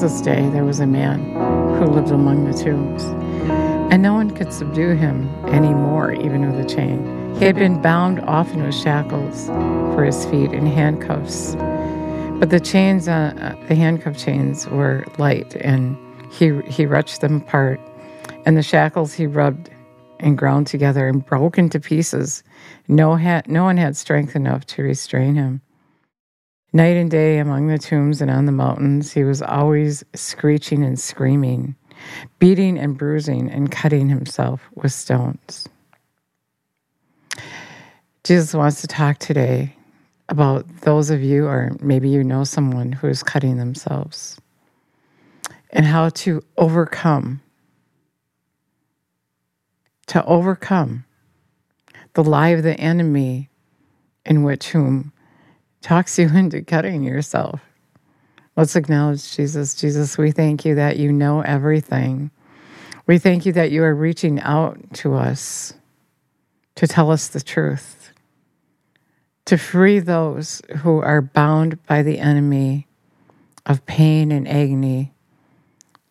Jesus' day, there was a man who lived among the tombs, and no one could subdue him anymore, even with a chain. He had been bound often with shackles for his feet and handcuffs, but the chains, uh, uh, the handcuff chains, were light, and he he wrenched them apart, and the shackles he rubbed and ground together and broke into pieces. No, ha- no one had strength enough to restrain him. Night and day among the tombs and on the mountains, he was always screeching and screaming, beating and bruising and cutting himself with stones. Jesus wants to talk today about those of you, or maybe you know someone who is cutting themselves, and how to overcome, to overcome the lie of the enemy in which whom talks you into cutting yourself. Let's acknowledge Jesus. Jesus, we thank you that you know everything. We thank you that you are reaching out to us to tell us the truth, to free those who are bound by the enemy of pain and agony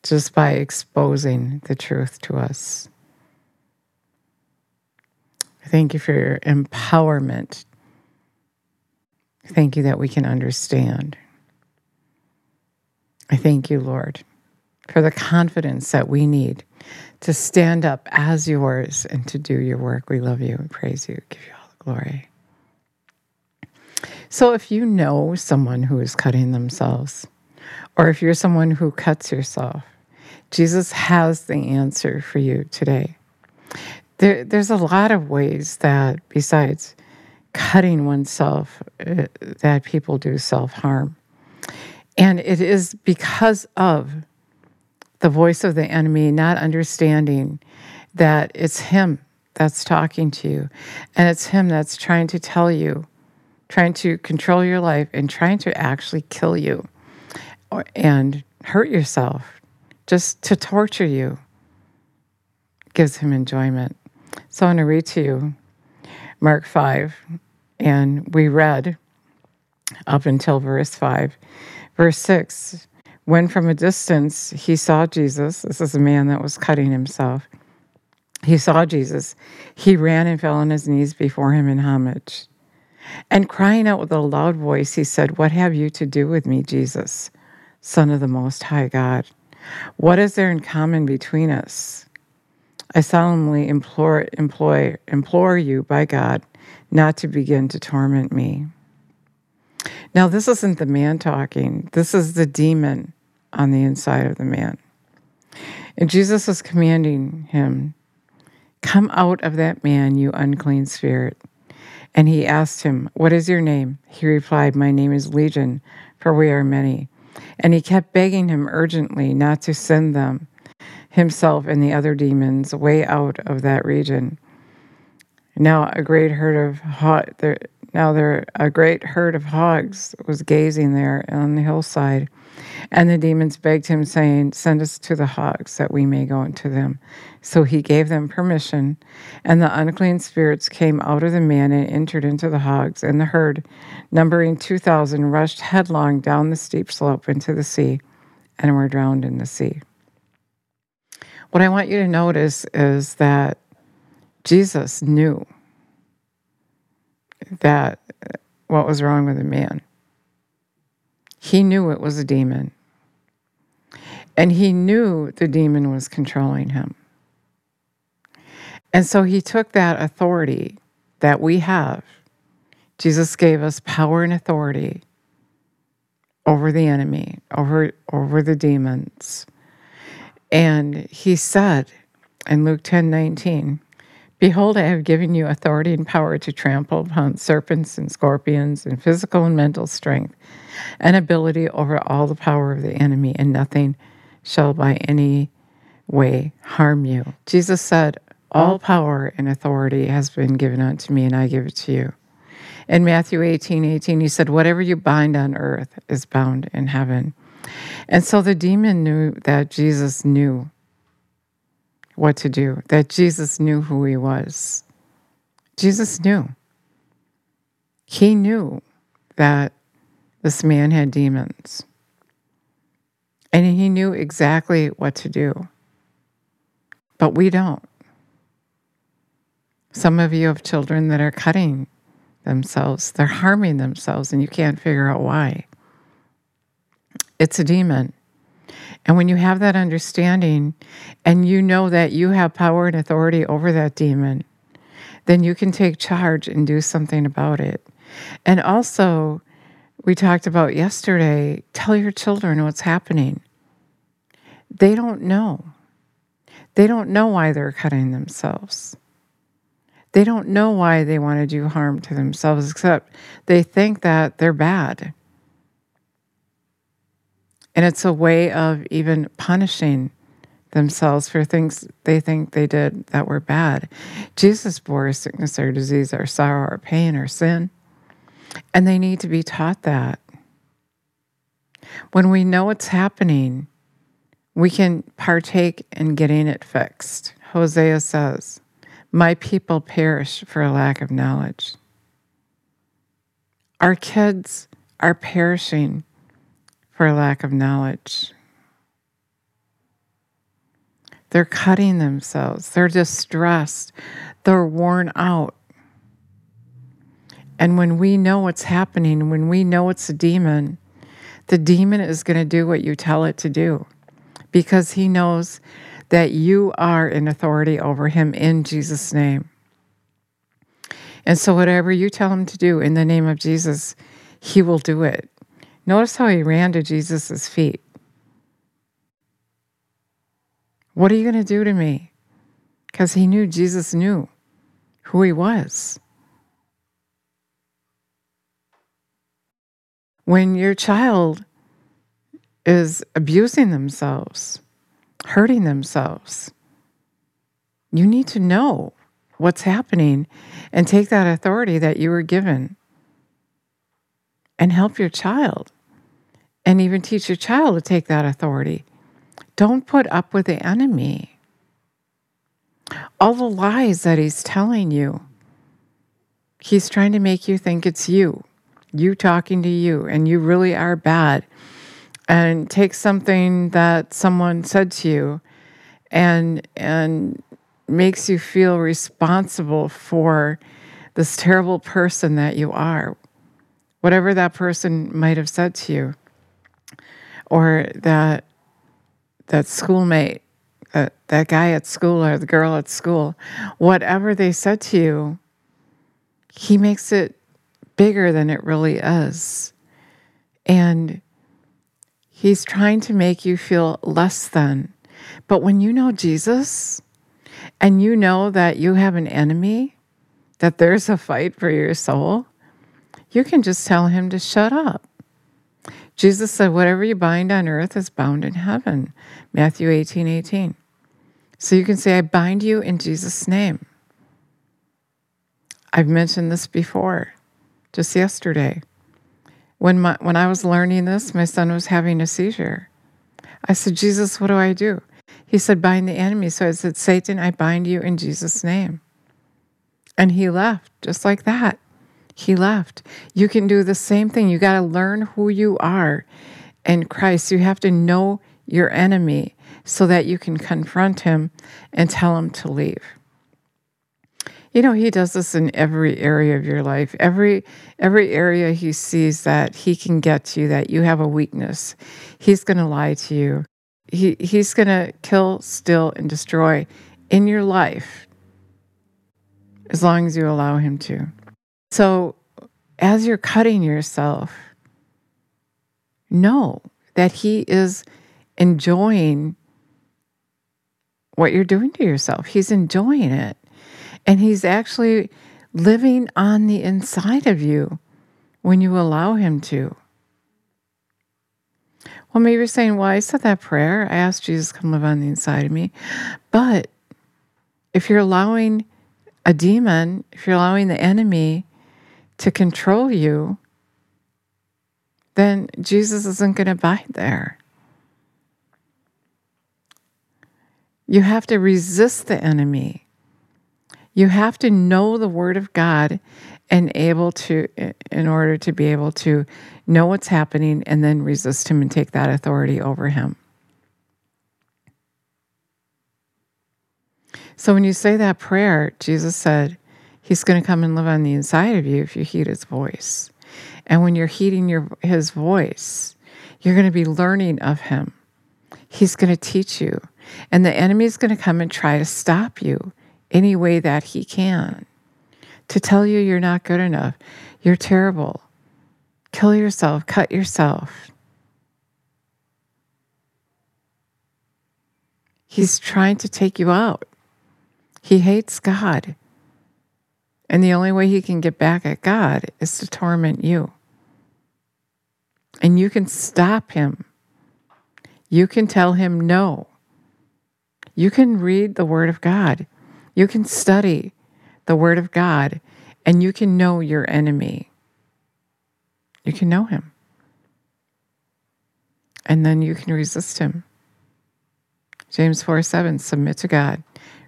just by exposing the truth to us. Thank you for your empowerment Thank you that we can understand. I thank you, Lord, for the confidence that we need to stand up as yours and to do your work. We love you and praise you, give you all the glory. So, if you know someone who is cutting themselves, or if you're someone who cuts yourself, Jesus has the answer for you today. There, there's a lot of ways that, besides cutting oneself uh, that people do self harm. And it is because of the voice of the enemy not understanding that it's him that's talking to you and it's him that's trying to tell you, trying to control your life and trying to actually kill you or, and hurt yourself just to torture you gives him enjoyment. So I want to read to you Mark 5, and we read up until verse 5. Verse 6 When from a distance he saw Jesus, this is a man that was cutting himself. He saw Jesus. He ran and fell on his knees before him in homage. And crying out with a loud voice, he said, What have you to do with me, Jesus, Son of the Most High God? What is there in common between us? I solemnly implore, employ, implore you by God not to begin to torment me. Now, this isn't the man talking, this is the demon on the inside of the man. And Jesus is commanding him, Come out of that man, you unclean spirit. And he asked him, What is your name? He replied, My name is Legion, for we are many. And he kept begging him urgently not to send them himself and the other demons way out of that region. Now a great herd of there, now there a great herd of hogs was gazing there on the hillside, and the demons begged him, saying, "Send us to the hogs, that we may go into them." So he gave them permission, and the unclean spirits came out of the man and entered into the hogs, and the herd, numbering two thousand, rushed headlong down the steep slope into the sea, and were drowned in the sea. What I want you to notice is that Jesus knew that what was wrong with the man. He knew it was a demon. And he knew the demon was controlling him. And so he took that authority that we have. Jesus gave us power and authority over the enemy, over, over the demons. And he said in Luke 10 19, Behold, I have given you authority and power to trample upon serpents and scorpions and physical and mental strength and ability over all the power of the enemy, and nothing shall by any way harm you. Jesus said, All power and authority has been given unto me, and I give it to you. In Matthew 18 18, he said, Whatever you bind on earth is bound in heaven. And so the demon knew that Jesus knew what to do, that Jesus knew who he was. Jesus knew. He knew that this man had demons. And he knew exactly what to do. But we don't. Some of you have children that are cutting themselves, they're harming themselves, and you can't figure out why. It's a demon. And when you have that understanding and you know that you have power and authority over that demon, then you can take charge and do something about it. And also, we talked about yesterday tell your children what's happening. They don't know. They don't know why they're cutting themselves. They don't know why they want to do harm to themselves, except they think that they're bad. And it's a way of even punishing themselves for things they think they did that were bad. Jesus bore sickness or disease or sorrow or pain or sin. And they need to be taught that. When we know what's happening, we can partake in getting it fixed. Hosea says, My people perish for a lack of knowledge. Our kids are perishing for lack of knowledge. They're cutting themselves, they're distressed, they're worn out. And when we know what's happening, when we know it's a demon, the demon is going to do what you tell it to do because he knows that you are in authority over him in Jesus' name. And so, whatever you tell him to do in the name of Jesus, he will do it. Notice how he ran to Jesus' feet. What are you going to do to me? Because he knew Jesus knew who he was. When your child is abusing themselves, hurting themselves, you need to know what's happening and take that authority that you were given and help your child and even teach your child to take that authority. Don't put up with the enemy. All the lies that he's telling you, he's trying to make you think it's you, you talking to you, and you really are bad. And take something that someone said to you and and makes you feel responsible for this terrible person that you are. Whatever that person might have said to you or that that schoolmate, that, that guy at school or the girl at school, whatever they said to you, he makes it bigger than it really is. And he's trying to make you feel less than. But when you know Jesus and you know that you have an enemy, that there's a fight for your soul, you can just tell him to shut up. Jesus said, Whatever you bind on earth is bound in heaven. Matthew 18 18. So you can say, I bind you in Jesus' name. I've mentioned this before, just yesterday. When, my, when I was learning this, my son was having a seizure. I said, Jesus, what do I do? He said, Bind the enemy. So I said, Satan, I bind you in Jesus' name. And he left just like that he left. You can do the same thing. You got to learn who you are in Christ. You have to know your enemy so that you can confront him and tell him to leave. You know, he does this in every area of your life. Every every area he sees that he can get to you, that you have a weakness, he's going to lie to you. He he's going to kill, steal, and destroy in your life as long as you allow him to. So, as you're cutting yourself, know that He is enjoying what you're doing to yourself. He's enjoying it. And He's actually living on the inside of you when you allow Him to. Well, maybe you're saying, Well, I said that prayer. I asked Jesus to come live on the inside of me. But if you're allowing a demon, if you're allowing the enemy to control you, then Jesus isn't going to abide there. You have to resist the enemy. You have to know the Word of God and able to, in order to be able to know what's happening and then resist him and take that authority over him. So when you say that prayer, Jesus said, He's going to come and live on the inside of you if you heed His voice. And when you're heeding your, His voice, you're going to be learning of Him. He's going to teach you. And the enemy is going to come and try to stop you any way that he can to tell you you're not good enough, you're terrible. Kill yourself, cut yourself. He's trying to take you out. He hates God. And the only way he can get back at God is to torment you. And you can stop him. You can tell him no. You can read the Word of God. You can study the Word of God, and you can know your enemy. You can know him. And then you can resist him. James 4 7 Submit to God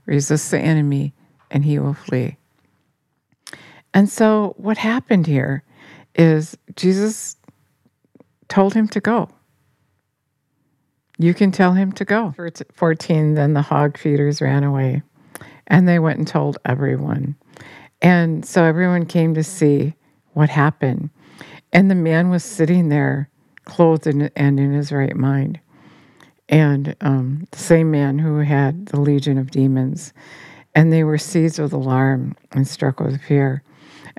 resist the enemy, and he will flee. And so, what happened here is Jesus told him to go. You can tell him to go. 14, then the hog feeders ran away, and they went and told everyone. And so everyone came to see what happened. And the man was sitting there, clothed and in his right mind and um, the same man who had the legion of demons. And they were seized with alarm and struck with fear.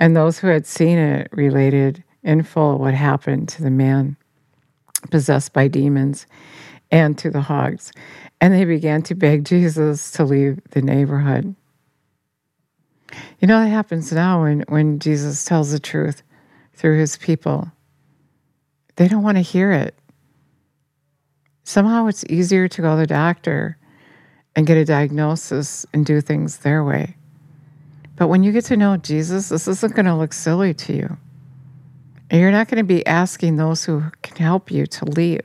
And those who had seen it related in full what happened to the man possessed by demons and to the hogs. And they began to beg Jesus to leave the neighborhood. You know, that happens now when, when Jesus tells the truth through his people. They don't want to hear it somehow it's easier to go to the doctor and get a diagnosis and do things their way. But when you get to know Jesus, this isn't going to look silly to you. And you're not going to be asking those who can help you to leave.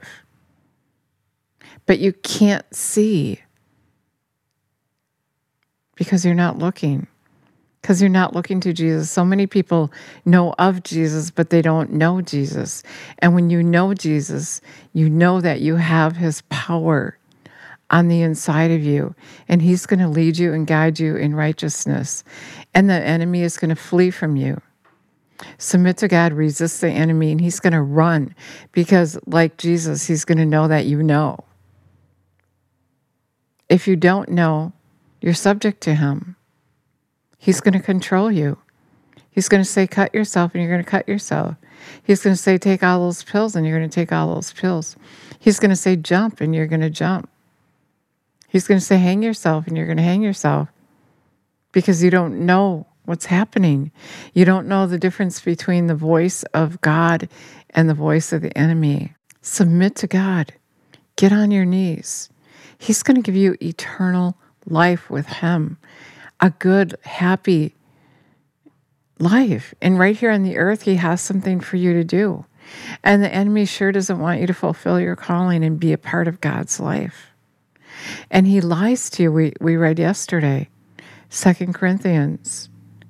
But you can't see because you're not looking because you're not looking to Jesus. So many people know of Jesus, but they don't know Jesus. And when you know Jesus, you know that you have his power on the inside of you, and he's going to lead you and guide you in righteousness. And the enemy is going to flee from you. Submit to God, resist the enemy, and he's going to run because, like Jesus, he's going to know that you know. If you don't know, you're subject to him. He's going to control you. He's going to say, cut yourself, and you're going to cut yourself. He's going to say, take all those pills, and you're going to take all those pills. He's going to say, jump, and you're going to jump. He's going to say, hang yourself, and you're going to hang yourself because you don't know what's happening. You don't know the difference between the voice of God and the voice of the enemy. Submit to God, get on your knees. He's going to give you eternal life with Him a good, happy life. And right here on the earth, He has something for you to do. And the enemy sure doesn't want you to fulfill your calling and be a part of God's life. And he lies to you. We, we read yesterday, Second Corinthians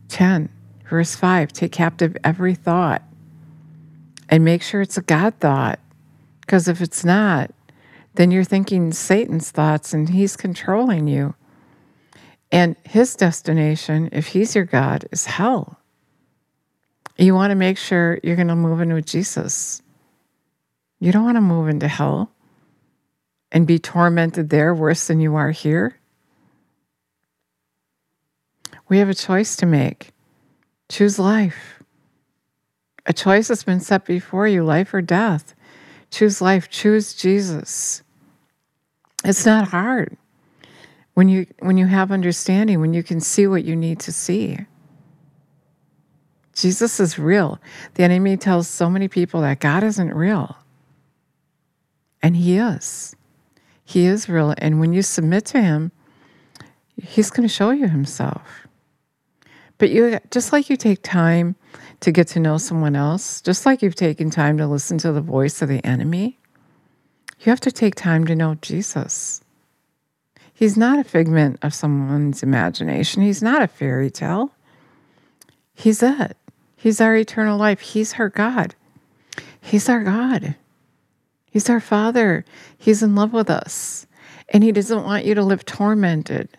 10, verse 5 take captive every thought and make sure it's a God thought. Because if it's not, then you're thinking Satan's thoughts and he's controlling you. And his destination, if he's your God, is hell. You want to make sure you're going to move in with Jesus. You don't want to move into hell and be tormented there worse than you are here. We have a choice to make. Choose life. A choice has been set before you life or death. Choose life. Choose Jesus. It's not hard when you when you have understanding when you can see what you need to see jesus is real the enemy tells so many people that god isn't real and he is he is real and when you submit to him he's going to show you himself but you just like you take time to get to know someone else just like you've taken time to listen to the voice of the enemy you have to take time to know jesus He's not a figment of someone's imagination. He's not a fairy tale. He's it. He's our eternal life. He's our God. He's our God. He's our Father. He's in love with us. And He doesn't want you to live tormented,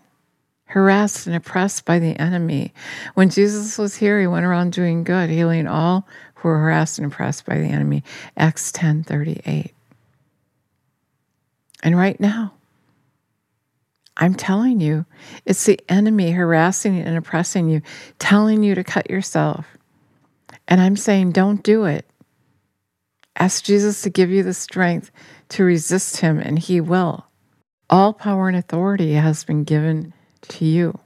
harassed, and oppressed by the enemy. When Jesus was here, He went around doing good, healing all who were harassed and oppressed by the enemy. Acts 10 38. And right now, I'm telling you, it's the enemy harassing and oppressing you, telling you to cut yourself. And I'm saying, don't do it. Ask Jesus to give you the strength to resist him, and he will. All power and authority has been given to you.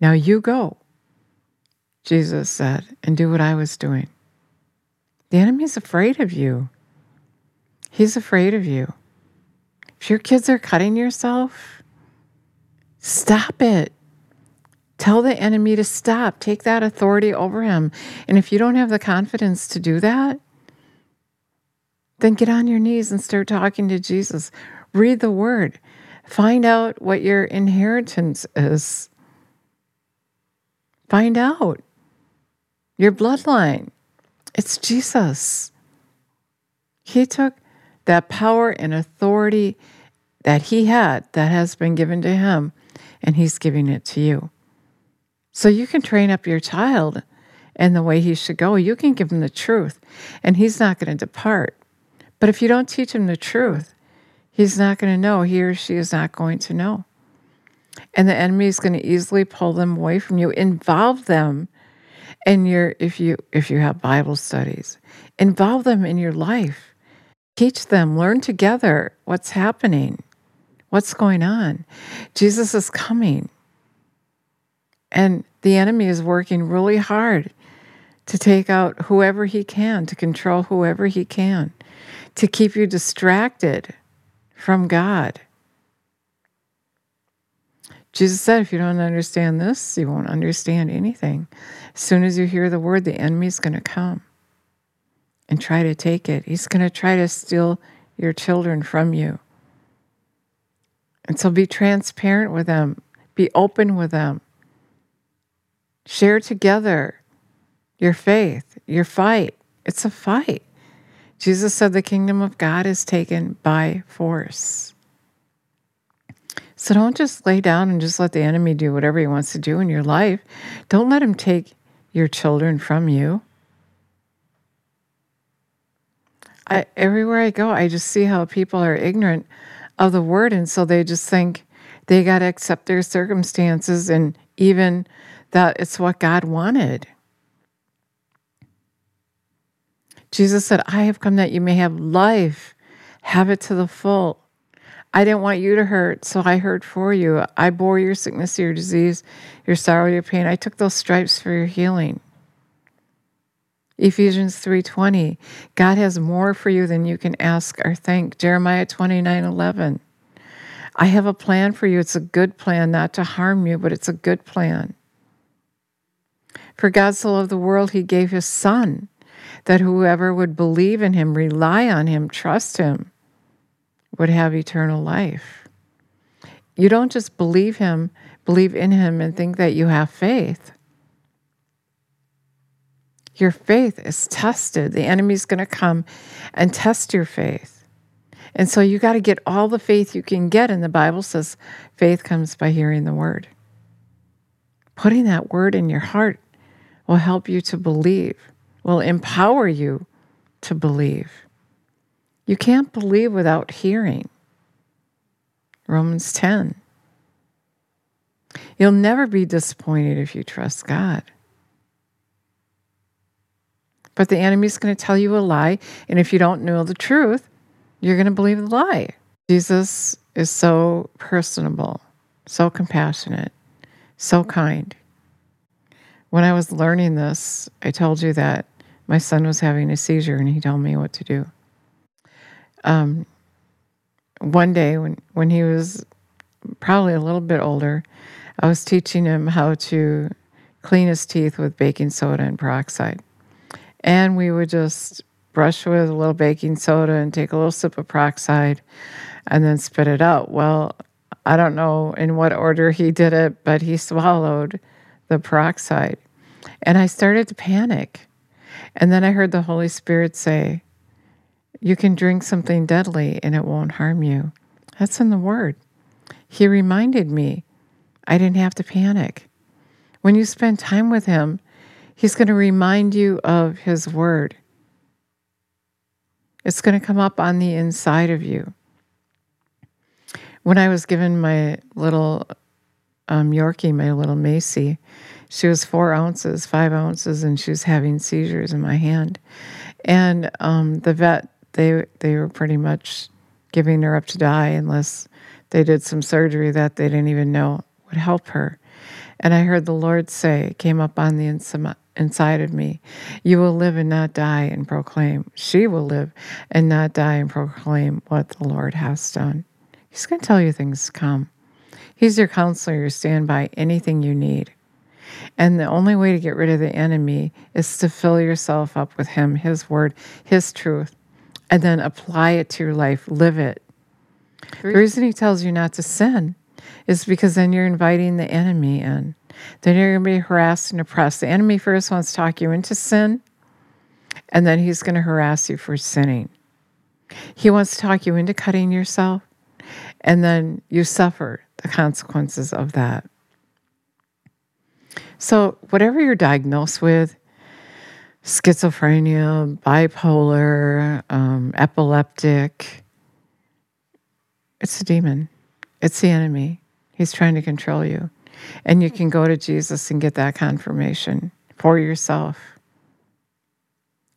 Now you go, Jesus said, and do what I was doing. The enemy's afraid of you. He's afraid of you. If your kids are cutting yourself, stop it. Tell the enemy to stop. Take that authority over him. And if you don't have the confidence to do that, then get on your knees and start talking to Jesus. Read the word. Find out what your inheritance is. Find out your bloodline. It's Jesus. He took that power and authority that he had that has been given to him, and he's giving it to you. So you can train up your child in the way he should go. You can give him the truth, and he's not going to depart. But if you don't teach him the truth, he's not going to know. He or she is not going to know. And the enemy is going to easily pull them away from you. Involve them in your if you if you have Bible studies. Involve them in your life. Teach them, learn together what's happening, what's going on. Jesus is coming. And the enemy is working really hard to take out whoever he can, to control whoever he can to keep you distracted from God. Jesus said, if you don't understand this, you won't understand anything. As soon as you hear the word, the enemy's going to come and try to take it. He's going to try to steal your children from you. And so be transparent with them, be open with them. Share together your faith, your fight. It's a fight. Jesus said the kingdom of God is taken by force. So don't just lay down and just let the enemy do whatever he wants to do in your life. Don't let him take your children from you. I, everywhere I go, I just see how people are ignorant of the word. And so they just think they got to accept their circumstances and even that it's what God wanted. Jesus said, I have come that you may have life, have it to the full. I didn't want you to hurt, so I hurt for you. I bore your sickness, your disease, your sorrow, your pain. I took those stripes for your healing. Ephesians 3:20 God has more for you than you can ask or think. Jeremiah 29:11 I have a plan for you. It's a good plan, not to harm you, but it's a good plan. For God so loved the world, he gave his son that whoever would believe in him, rely on him, trust him, would have eternal life. You don't just believe him, believe in him, and think that you have faith. Your faith is tested. The enemy's going to come and test your faith. And so you got to get all the faith you can get. And the Bible says faith comes by hearing the word. Putting that word in your heart will help you to believe will empower you to believe. You can't believe without hearing. Romans 10. You'll never be disappointed if you trust God. But the enemy's going to tell you a lie, and if you don't know the truth, you're going to believe the lie. Jesus is so personable, so compassionate, so kind. When I was learning this, I told you that my son was having a seizure and he told me what to do. Um, one day when, when he was probably a little bit older, I was teaching him how to clean his teeth with baking soda and peroxide. And we would just brush with a little baking soda and take a little sip of peroxide and then spit it out. Well, I don't know in what order he did it, but he swallowed the peroxide. And I started to panic And then I heard the Holy Spirit say, You can drink something deadly and it won't harm you. That's in the Word. He reminded me I didn't have to panic. When you spend time with Him, He's going to remind you of His Word. It's going to come up on the inside of you. When I was given my little um, Yorkie, my little Macy, she was four ounces, five ounces, and she was having seizures in my hand. And um, the vet, they they were pretty much giving her up to die unless they did some surgery that they didn't even know would help her. And I heard the Lord say, it came up on the inside of me, You will live and not die and proclaim. She will live and not die and proclaim what the Lord has done. He's going to tell you things to come. He's your counselor, your standby, anything you need. And the only way to get rid of the enemy is to fill yourself up with Him, His word, His truth, and then apply it to your life, live it. The reason He tells you not to sin is because then you're inviting the enemy in. Then you're going to be harassed and oppressed. The enemy first wants to talk you into sin, and then he's going to harass you for sinning. He wants to talk you into cutting yourself, and then you suffer the consequences of that. So, whatever you're diagnosed with schizophrenia, bipolar, um, epileptic it's a demon, it's the enemy. He's trying to control you. And you can go to Jesus and get that confirmation for yourself.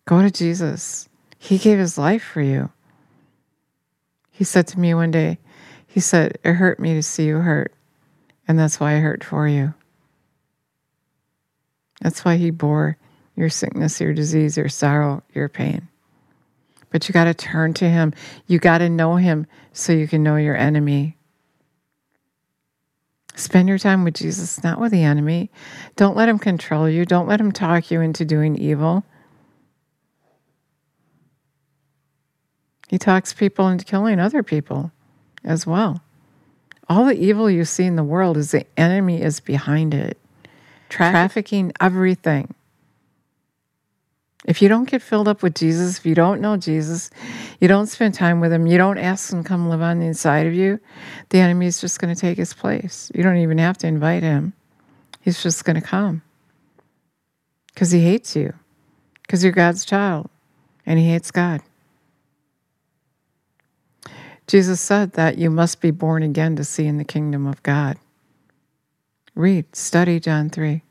Go to Jesus. He gave his life for you. He said to me one day, He said, It hurt me to see you hurt. And that's why I hurt for you. That's why He bore your sickness, your disease, your sorrow, your pain. But you got to turn to Him. You got to know Him so you can know your enemy. Spend your time with Jesus, not with the enemy. Don't let him control you. Don't let him talk you into doing evil. He talks people into killing other people as well. All the evil you see in the world is the enemy is behind it, trafficking everything. If you don't get filled up with Jesus, if you don't know Jesus, you don't spend time with him, you don't ask him to come live on the inside of you, the enemy is just going to take his place. You don't even have to invite him. He's just going to come because he hates you, because you're God's child and he hates God. Jesus said that you must be born again to see in the kingdom of God. Read, study John 3.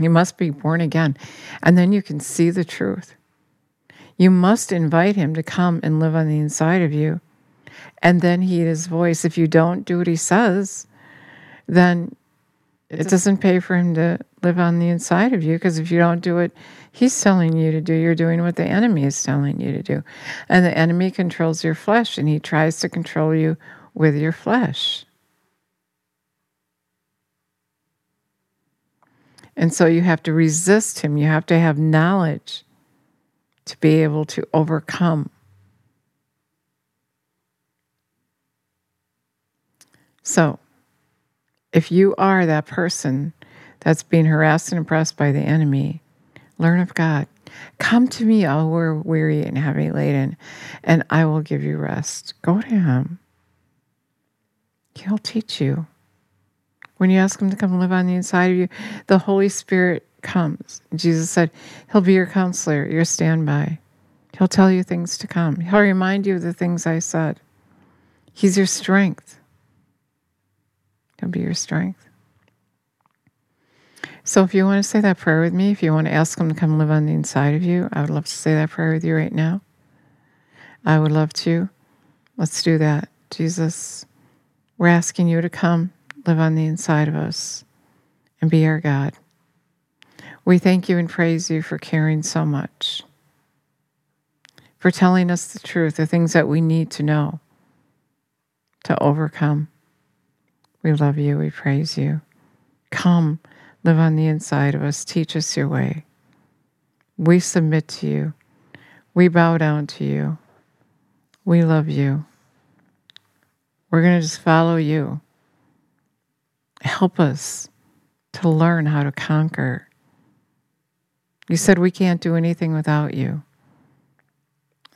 You must be born again. And then you can see the truth. You must invite him to come and live on the inside of you and then heed his voice. If you don't do what he says, then it doesn't pay for him to live on the inside of you because if you don't do it, he's telling you to do, you're doing what the enemy is telling you to do. And the enemy controls your flesh and he tries to control you with your flesh. And so you have to resist him. You have to have knowledge to be able to overcome. So, if you are that person that's being harassed and oppressed by the enemy, learn of God. Come to me, all who are weary and heavy laden, and I will give you rest. Go to Him. He'll teach you. When you ask Him to come live on the inside of you, the Holy Spirit comes. Jesus said, He'll be your counselor, your standby. He'll tell you things to come. He'll remind you of the things I said. He's your strength. He'll be your strength. So if you want to say that prayer with me, if you want to ask Him to come live on the inside of you, I would love to say that prayer with you right now. I would love to. Let's do that. Jesus, we're asking you to come live on the inside of us and be our God. We thank you and praise you for caring so much, for telling us the truth, the things that we need to know to overcome. We love you. We praise you. Come, live on the inside of us. Teach us your way. We submit to you. We bow down to you. We love you. We're going to just follow you. Help us to learn how to conquer You said we can't do anything without you.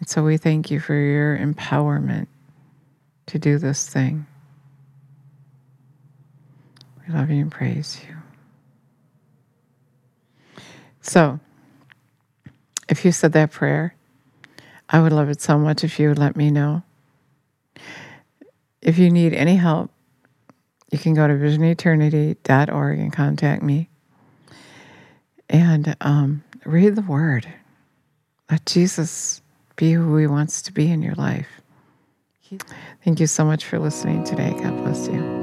And so we thank you for your empowerment to do this thing. We love you and praise you. So, if you said that prayer, I would love it so much if you would let me know. If you need any help, you can go to visioneternity.org and contact me. And um, read the word. Let Jesus be who he wants to be in your life. Thank you so much for listening today. God bless you.